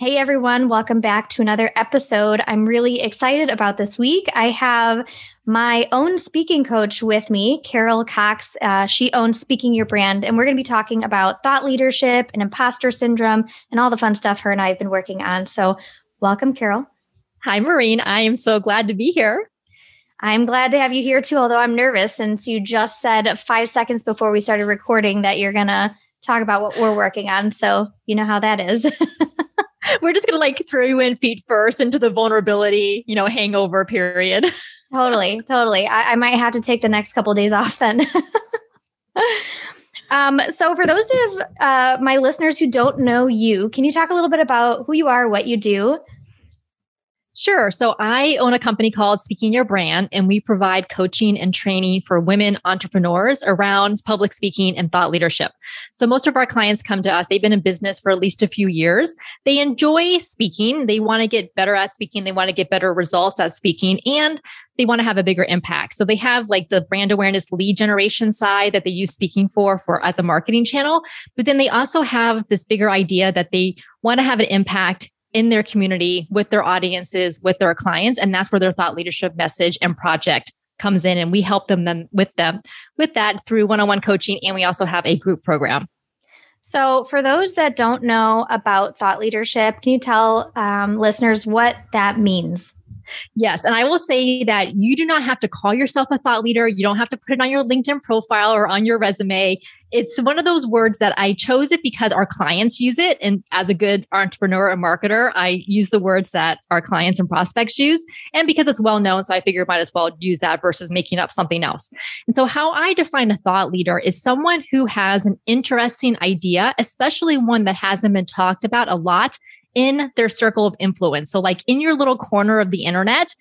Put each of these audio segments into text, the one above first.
Hey everyone, welcome back to another episode. I'm really excited about this week. I have my own speaking coach with me, Carol Cox. Uh, she owns Speaking Your Brand, and we're going to be talking about thought leadership and imposter syndrome and all the fun stuff her and I have been working on. So, welcome, Carol. Hi, Maureen. I am so glad to be here. I'm glad to have you here too, although I'm nervous since you just said five seconds before we started recording that you're going to talk about what we're working on. So you know how that is. we're just to like throw you in feet first into the vulnerability, you know, hangover period. totally. Totally. I, I, might have to take the next couple of days off then. um, so for those of uh, my listeners who don't know you, can you talk a little bit about who you are, what you do? Sure. So I own a company called Speaking Your Brand, and we provide coaching and training for women entrepreneurs around public speaking and thought leadership. So most of our clients come to us, they've been in business for at least a few years. They enjoy speaking, they want to get better at speaking, they want to get better results at speaking, and they want to have a bigger impact. So they have like the brand awareness lead generation side that they use speaking for for as a marketing channel, but then they also have this bigger idea that they want to have an impact in their community with their audiences, with their clients. And that's where their thought leadership message and project comes in. And we help them then with them with that through one-on-one coaching. And we also have a group program. So, for those that don't know about thought leadership, can you tell um, listeners what that means? Yes. And I will say that you do not have to call yourself a thought leader. You don't have to put it on your LinkedIn profile or on your resume. It's one of those words that I chose it because our clients use it. And as a good entrepreneur and marketer, I use the words that our clients and prospects use. And because it's well known, so I figured might as well use that versus making up something else. And so, how I define a thought leader is someone who has an interesting idea, especially one that hasn't been talked about a lot in their circle of influence. So, like in your little corner of the internet,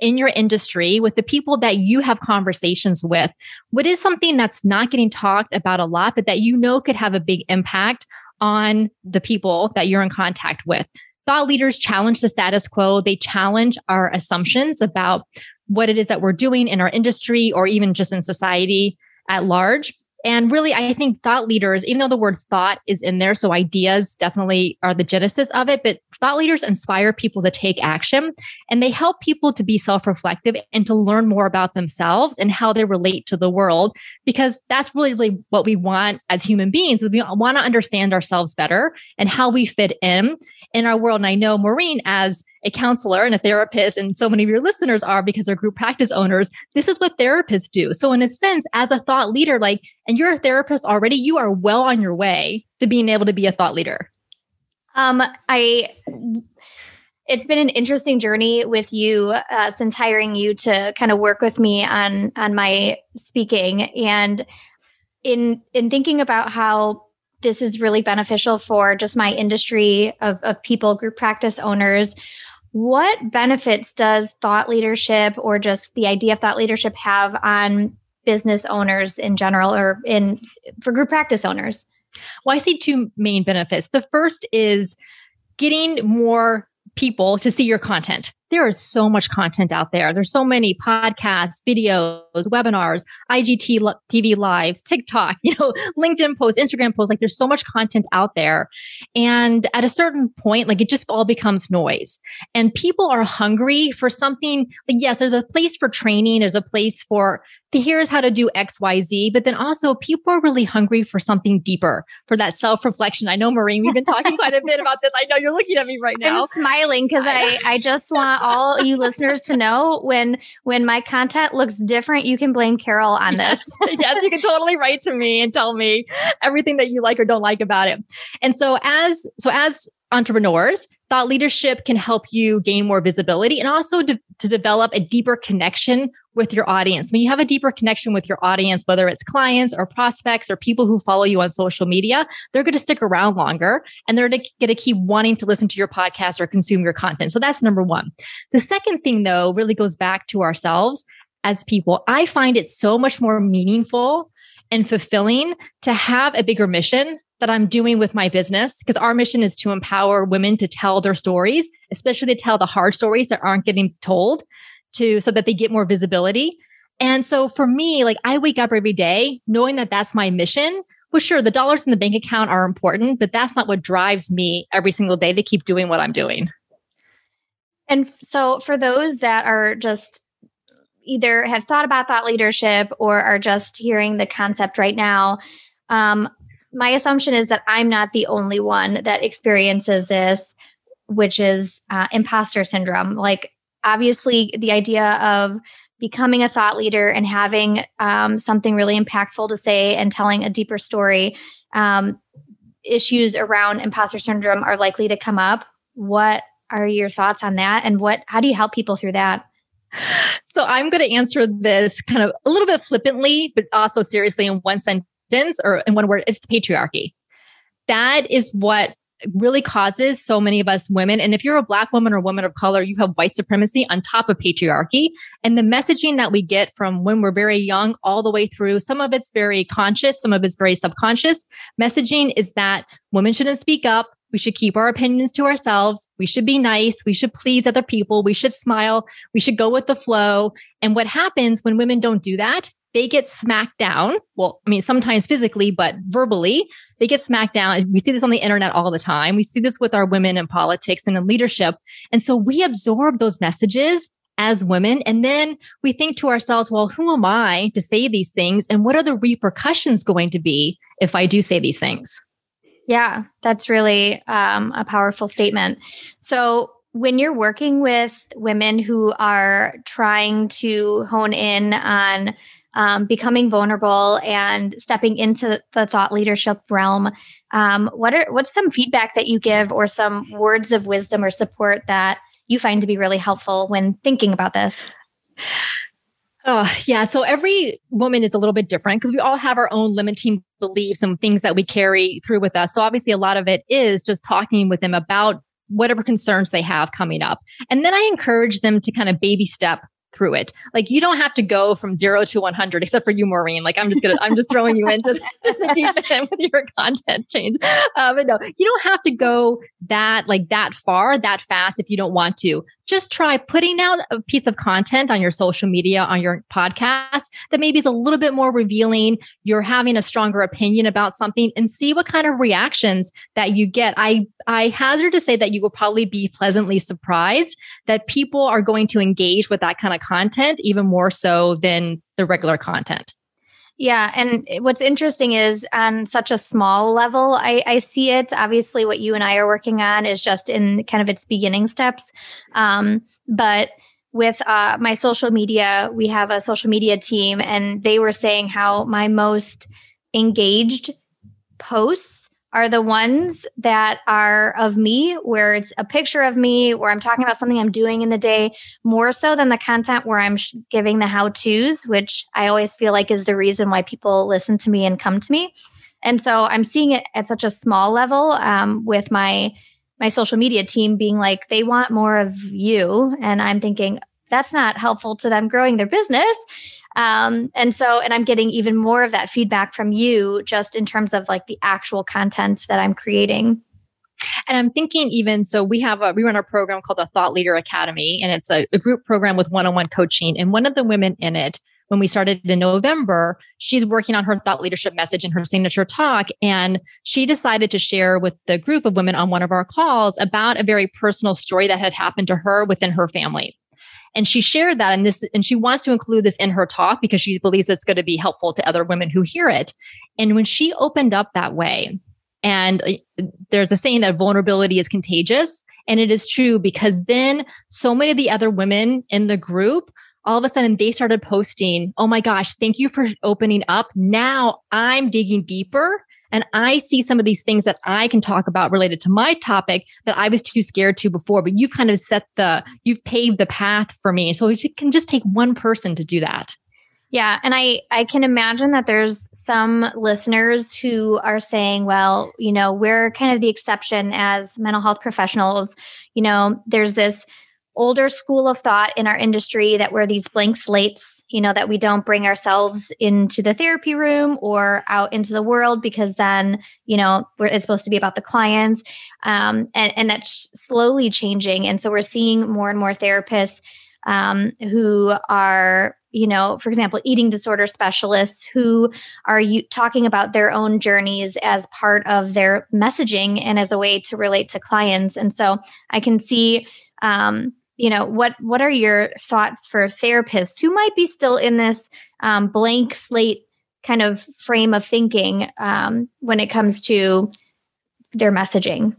in your industry, with the people that you have conversations with, what is something that's not getting talked about a lot, but that you know could have a big impact on the people that you're in contact with? Thought leaders challenge the status quo. They challenge our assumptions about what it is that we're doing in our industry or even just in society at large. And really, I think thought leaders, even though the word thought is in there, so ideas definitely are the genesis of it, but thought leaders inspire people to take action and they help people to be self reflective and to learn more about themselves and how they relate to the world, because that's really, really what we want as human beings. We want to understand ourselves better and how we fit in in our world. And I know Maureen, as a counselor and a therapist, and so many of your listeners are because they're group practice owners. This is what therapists do. So, in a sense, as a thought leader, like, and you're a therapist already, you are well on your way to being able to be a thought leader. Um, I it's been an interesting journey with you uh, since hiring you to kind of work with me on on my speaking and in in thinking about how this is really beneficial for just my industry of, of people group practice owners what benefits does thought leadership or just the idea of thought leadership have on business owners in general or in for group practice owners? Well, I see two main benefits. The first is getting more people to see your content. There is so much content out there. There's so many podcasts, videos, webinars, IGTV lives, TikTok, you know, LinkedIn posts, Instagram posts. Like there's so much content out there. And at a certain point, like it just all becomes noise. And people are hungry for something like, yes, there's a place for training, there's a place for here's how to do XYZ. But then also, people are really hungry for something deeper, for that self reflection. I know, Maureen, we've been talking quite a bit about this. I know you're looking at me right now. I'm smiling because I, I just want all you listeners to know when when my content looks different, you can blame Carol on this. Yes, yes you can totally write to me and tell me everything that you like or don't like about it. And so as so as entrepreneurs, thought leadership can help you gain more visibility and also to, to develop a deeper connection with your audience. When you have a deeper connection with your audience, whether it's clients or prospects or people who follow you on social media, they're going to stick around longer and they're going to keep wanting to listen to your podcast or consume your content. So that's number one. The second thing, though, really goes back to ourselves as people. I find it so much more meaningful and fulfilling to have a bigger mission that I'm doing with my business because our mission is to empower women to tell their stories, especially to tell the hard stories that aren't getting told to so that they get more visibility. And so for me, like I wake up every day knowing that that's my mission. Well, sure, the dollars in the bank account are important, but that's not what drives me every single day to keep doing what I'm doing. And so for those that are just either have thought about thought leadership or are just hearing the concept right now, um, my assumption is that I'm not the only one that experiences this, which is uh, imposter syndrome. Like, obviously, the idea of becoming a thought leader and having um, something really impactful to say and telling a deeper story, um, issues around imposter syndrome are likely to come up. What are your thoughts on that? And what, how do you help people through that? So I'm going to answer this kind of a little bit flippantly, but also seriously in one sentence or in one word, it's the patriarchy. That is what really causes so many of us women. And if you're a black woman or woman of color, you have white supremacy on top of patriarchy. And the messaging that we get from when we're very young all the way through, some of it's very conscious, some of it's very subconscious. Messaging is that women shouldn't speak up. We should keep our opinions to ourselves. We should be nice. We should please other people. We should smile. We should go with the flow. And what happens when women don't do that? they get smacked down. Well, I mean, sometimes physically, but verbally, they get smacked down. We see this on the internet all the time. We see this with our women in politics and in leadership. And so we absorb those messages as women. And then we think to ourselves, well, who am I to say these things? And what are the repercussions going to be if I do say these things? Yeah, that's really um, a powerful statement. So, when you're working with women who are trying to hone in on um, becoming vulnerable and stepping into the thought leadership realm. Um, what are what's some feedback that you give, or some words of wisdom or support that you find to be really helpful when thinking about this? Oh, yeah. So every woman is a little bit different because we all have our own limiting beliefs and things that we carry through with us. So obviously, a lot of it is just talking with them about whatever concerns they have coming up. And then I encourage them to kind of baby step through it. Like you don't have to go from zero to 100, except for you, Maureen. Like I'm just gonna, I'm just throwing you into the, the deep end with your content change. Uh, but no, you don't have to go that like that far, that fast if you don't want to. Just try putting out a piece of content on your social media, on your podcast that maybe is a little bit more revealing. You're having a stronger opinion about something, and see what kind of reactions that you get. I I hazard to say that you will probably be pleasantly surprised that people are going to engage with that kind of content even more so than the regular content. Yeah. And what's interesting is on such a small level, I, I, see it. Obviously, what you and I are working on is just in kind of its beginning steps. Um, but with uh, my social media, we have a social media team, and they were saying how my most engaged posts are the ones that are of me, where it's a picture of me, where I'm talking about something I'm doing in the day, more so than the content where I'm sh- giving the how to's, which I always feel like is the reason why people listen to me and come to me. And so I'm seeing it at such a small level um, with my my social media team being like they want more of you, and I'm thinking that's not helpful to them growing their business. Um, and so, and I'm getting even more of that feedback from you just in terms of like the actual content that I'm creating. And I'm thinking even so we have a we run a program called the Thought Leader Academy and it's a, a group program with one-on-one coaching. And one of the women in it, when we started in November, she's working on her thought leadership message in her signature talk. And she decided to share with the group of women on one of our calls about a very personal story that had happened to her within her family. And she shared that and this, and she wants to include this in her talk because she believes it's going to be helpful to other women who hear it. And when she opened up that way, and uh, there's a saying that vulnerability is contagious. And it is true because then so many of the other women in the group, all of a sudden they started posting, Oh my gosh, thank you for opening up. Now I'm digging deeper and I see some of these things that I can talk about related to my topic that I was too scared to before, but you've kind of set the, you've paved the path for me. So it can just take one person to do that. Yeah, and I I can imagine that there's some listeners who are saying, well, you know, we're kind of the exception as mental health professionals. You know, there's this older school of thought in our industry that we're these blank slates, you know, that we don't bring ourselves into the therapy room or out into the world because then, you know, it's supposed to be about the clients. Um, and, and that's slowly changing. And so we're seeing more and more therapists um, who are you know, for example, eating disorder specialists who are you, talking about their own journeys as part of their messaging and as a way to relate to clients. And so I can see, um, you know, what what are your thoughts for therapists who might be still in this um, blank slate kind of frame of thinking um, when it comes to their messaging?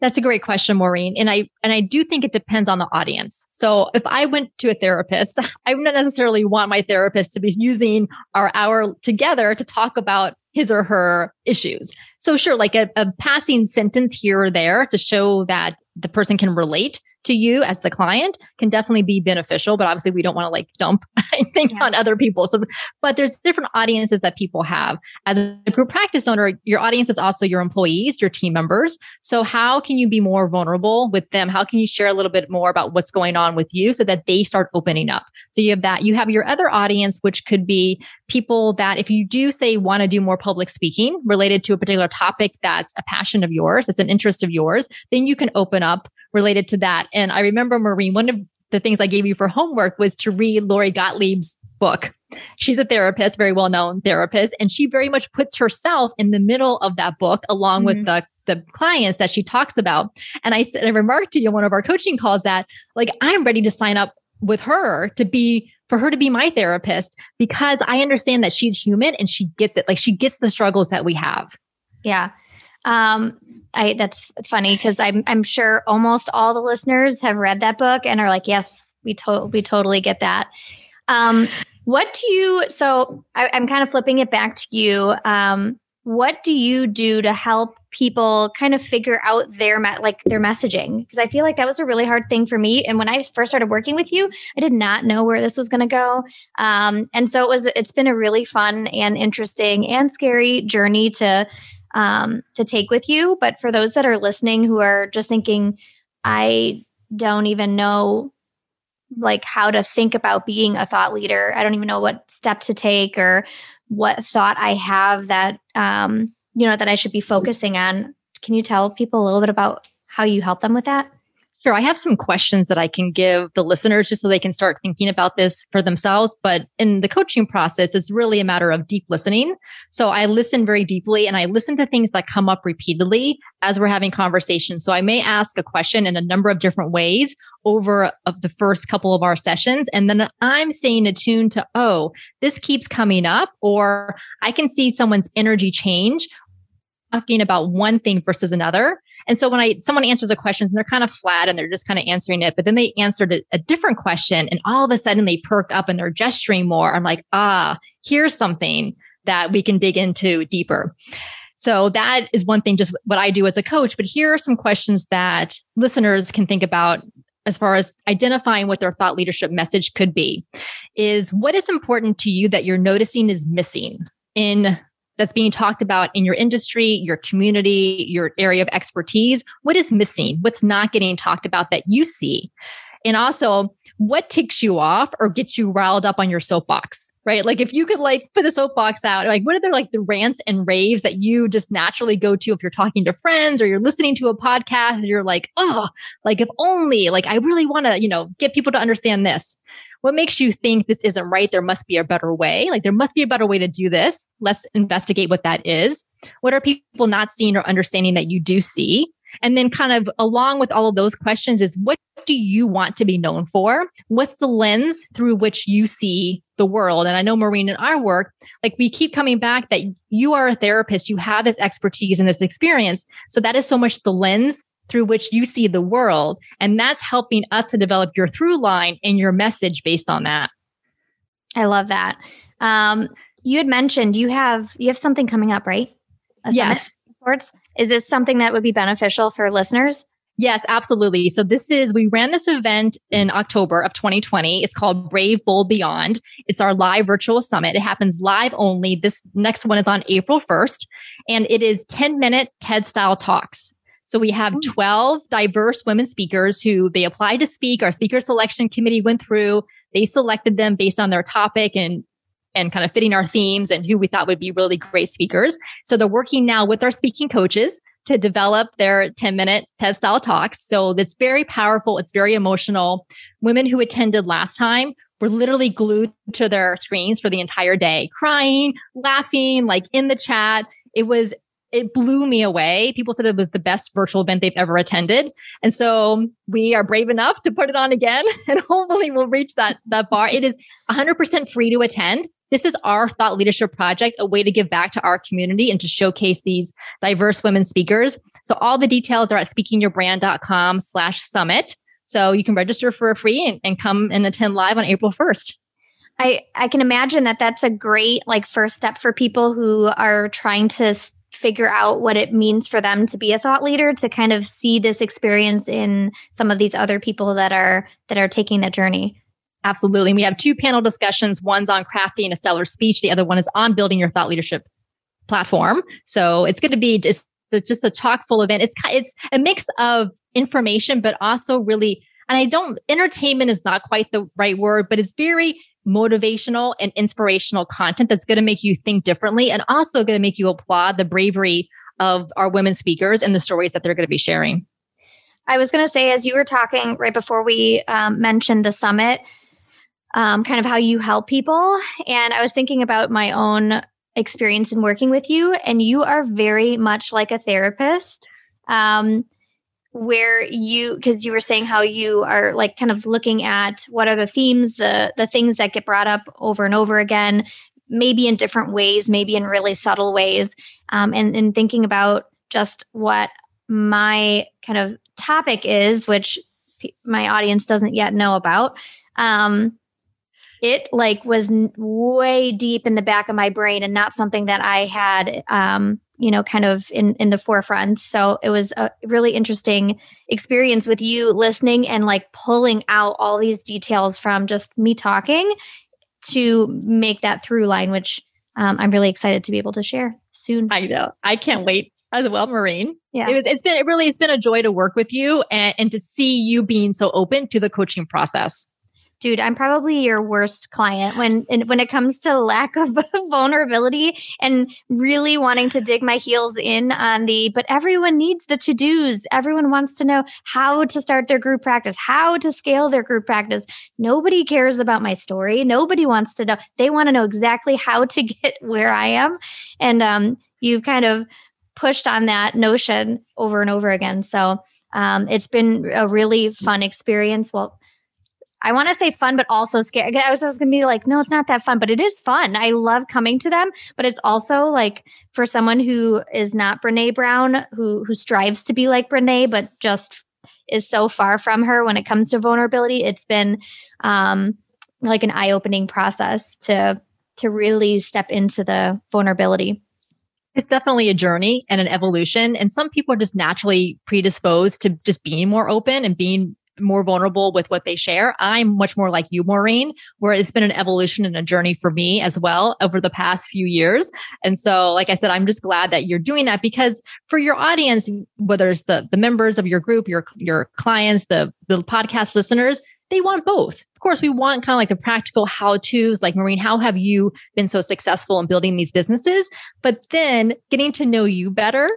That's a great question, Maureen. And I and I do think it depends on the audience. So if I went to a therapist, I would not necessarily want my therapist to be using our hour together to talk about his or her issues. So sure, like a, a passing sentence here or there to show that the person can relate to you as the client can definitely be beneficial but obviously we don't want to like dump things yeah. on other people. So but there's different audiences that people have. As a group practice owner your audience is also your employees your team members. So how can you be more vulnerable with them? How can you share a little bit more about what's going on with you so that they start opening up? So you have that. You have your other audience which could be people that if you do say want to do more public speaking related to a particular topic that's a passion of yours that's an interest of yours then you can open up related to that. And I remember, Maureen, one of the things I gave you for homework was to read Lori Gottlieb's book. She's a therapist, very well known therapist, and she very much puts herself in the middle of that book along mm-hmm. with the the clients that she talks about. And I said, I remarked to you on one of our coaching calls that like I'm ready to sign up with her to be for her to be my therapist because I understand that she's human and she gets it. Like she gets the struggles that we have. Yeah. Um, I that's funny because I'm I'm sure almost all the listeners have read that book and are like, yes, we to- we totally get that. Um, what do you? So I, am kind of flipping it back to you. Um, what do you do to help people kind of figure out their me- like their messaging? Because I feel like that was a really hard thing for me. And when I first started working with you, I did not know where this was going to go. Um, and so it was. It's been a really fun and interesting and scary journey to um, to take with you. But for those that are listening who are just thinking, I don't even know like how to think about being a thought leader. I don't even know what step to take or what thought I have that um, you know that I should be focusing on. Can you tell people a little bit about how you help them with that? Sure. I have some questions that I can give the listeners just so they can start thinking about this for themselves. But in the coaching process, it's really a matter of deep listening. So I listen very deeply and I listen to things that come up repeatedly as we're having conversations. So I may ask a question in a number of different ways over of the first couple of our sessions. And then I'm staying attuned to, oh, this keeps coming up, or I can see someone's energy change talking about one thing versus another. And so when I someone answers a question and they're kind of flat and they're just kind of answering it, but then they answered a, a different question and all of a sudden they perk up and they're gesturing more. I'm like, ah, here's something that we can dig into deeper. So that is one thing, just what I do as a coach. But here are some questions that listeners can think about as far as identifying what their thought leadership message could be is what is important to you that you're noticing is missing in that's being talked about in your industry, your community, your area of expertise? What is missing? What's not getting talked about that you see? And also, what ticks you off or gets you riled up on your soapbox, right? Like if you could like put the soapbox out, like what are the like the rants and raves that you just naturally go to if you're talking to friends or you're listening to a podcast, you're like, oh, like if only, like I really want to, you know, get people to understand this. What makes you think this isn't right? There must be a better way. Like there must be a better way to do this. Let's investigate what that is. What are people not seeing or understanding that you do see? And then, kind of along with all of those questions, is what do you want to be known for? What's the lens through which you see the world? And I know, Maureen, in our work, like we keep coming back that you are a therapist, you have this expertise and this experience. So that is so much the lens through which you see the world. And that's helping us to develop your through line and your message based on that. I love that. Um, you had mentioned you have you have something coming up, right? A yes. Is this something that would be beneficial for listeners? Yes, absolutely. So this is we ran this event in October of 2020. It's called Brave Bold Beyond. It's our live virtual summit. It happens live only. This next one is on April 1st and it is 10 minute TED style talks. So we have hmm. 12 diverse women speakers who they applied to speak. Our speaker selection committee went through, they selected them based on their topic and and kind of fitting our themes and who we thought would be really great speakers. So they're working now with our speaking coaches to develop their 10 minute TED style talks. So that's very powerful. It's very emotional. Women who attended last time were literally glued to their screens for the entire day, crying, laughing, like in the chat. It was it blew me away. People said it was the best virtual event they've ever attended. And so we are brave enough to put it on again and hopefully we'll reach that that bar. It is 100% free to attend. This is our thought leadership project, a way to give back to our community and to showcase these diverse women speakers. So all the details are at speakingyourbrand.com slash summit. So you can register for free and, and come and attend live on April 1st. I, I can imagine that that's a great like first step for people who are trying to figure out what it means for them to be a thought leader to kind of see this experience in some of these other people that are that are taking that journey. Absolutely. And we have two panel discussions. One's on crafting a stellar speech. The other one is on building your thought leadership platform. So it's going to be just it's just a talk full event it's it's a mix of information but also really and i don't entertainment is not quite the right word but it's very motivational and inspirational content that's going to make you think differently and also going to make you applaud the bravery of our women speakers and the stories that they're going to be sharing. I was going to say, as you were talking right before we um, mentioned the summit, um, kind of how you help people. And I was thinking about my own experience in working with you, and you are very much like a therapist. Um, where you because you were saying how you are like kind of looking at what are the themes the the things that get brought up over and over again maybe in different ways maybe in really subtle ways um, and and thinking about just what my kind of topic is which p- my audience doesn't yet know about um, it like was n- way deep in the back of my brain and not something that i had um, you know kind of in in the forefront. So it was a really interesting experience with you listening and like pulling out all these details from just me talking to make that through line which um, i'm really excited to be able to share soon. I know. I can't wait as well maureen. Yeah. It was it's been it really it's been a joy to work with you and, and to see you being so open to the coaching process dude, I'm probably your worst client when when it comes to lack of vulnerability and really wanting to dig my heels in on the but everyone needs the to-dos. Everyone wants to know how to start their group practice, how to scale their group practice. Nobody cares about my story. Nobody wants to know. They want to know exactly how to get where I am. And um, you've kind of pushed on that notion over and over again. So um, it's been a really fun experience. Well, I want to say fun, but also scary. I was, was going to be like, no, it's not that fun, but it is fun. I love coming to them, but it's also like for someone who is not Brene Brown, who who strives to be like Brene, but just is so far from her when it comes to vulnerability. It's been um, like an eye opening process to to really step into the vulnerability. It's definitely a journey and an evolution. And some people are just naturally predisposed to just being more open and being more vulnerable with what they share. I'm much more like you, Maureen, where it's been an evolution and a journey for me as well over the past few years. And so, like I said, I'm just glad that you're doing that because for your audience, whether it's the, the members of your group, your, your clients, the, the podcast listeners, they want both. Of course, we want kind of like the practical how to's, like Maureen, how have you been so successful in building these businesses? But then getting to know you better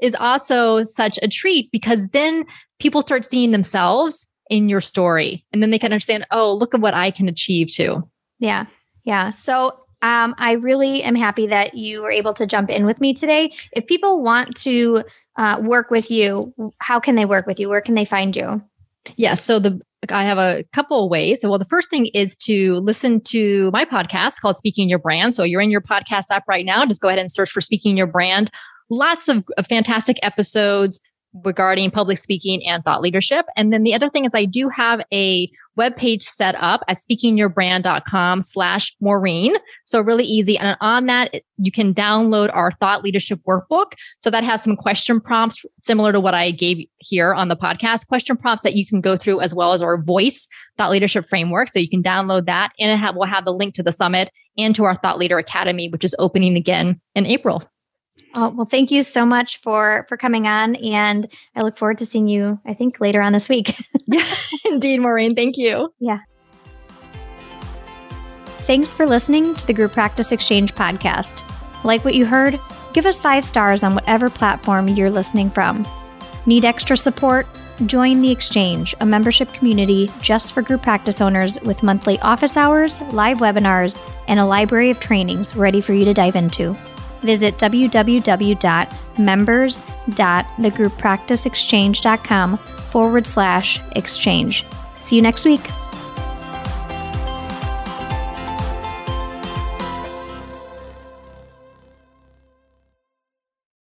is also such a treat because then people start seeing themselves in your story and then they can understand, oh, look at what I can achieve too. Yeah. Yeah. So um, I really am happy that you were able to jump in with me today. If people want to uh, work with you, how can they work with you? Where can they find you? Yeah, so the I have a couple of ways. So, well, the first thing is to listen to my podcast called Speaking Your Brand. So, you're in your podcast app right now. Just go ahead and search for Speaking Your Brand. Lots of, of fantastic episodes regarding public speaking and thought leadership. And then the other thing is I do have a web page set up at speakingyourbrand.com slash Maureen. So really easy. And on that, you can download our thought leadership workbook. So that has some question prompts similar to what I gave here on the podcast, question prompts that you can go through as well as our voice thought leadership framework. So you can download that and it have, we'll have the link to the summit and to our thought leader academy, which is opening again in April. Oh, well, thank you so much for for coming on, and I look forward to seeing you. I think later on this week. yeah, indeed, Maureen. Thank you. Yeah. Thanks for listening to the Group Practice Exchange podcast. Like what you heard? Give us five stars on whatever platform you're listening from. Need extra support? Join the Exchange, a membership community just for group practice owners with monthly office hours, live webinars, and a library of trainings ready for you to dive into visit www.members.thegrouppracticeexchange.com forward slash exchange. See you next week.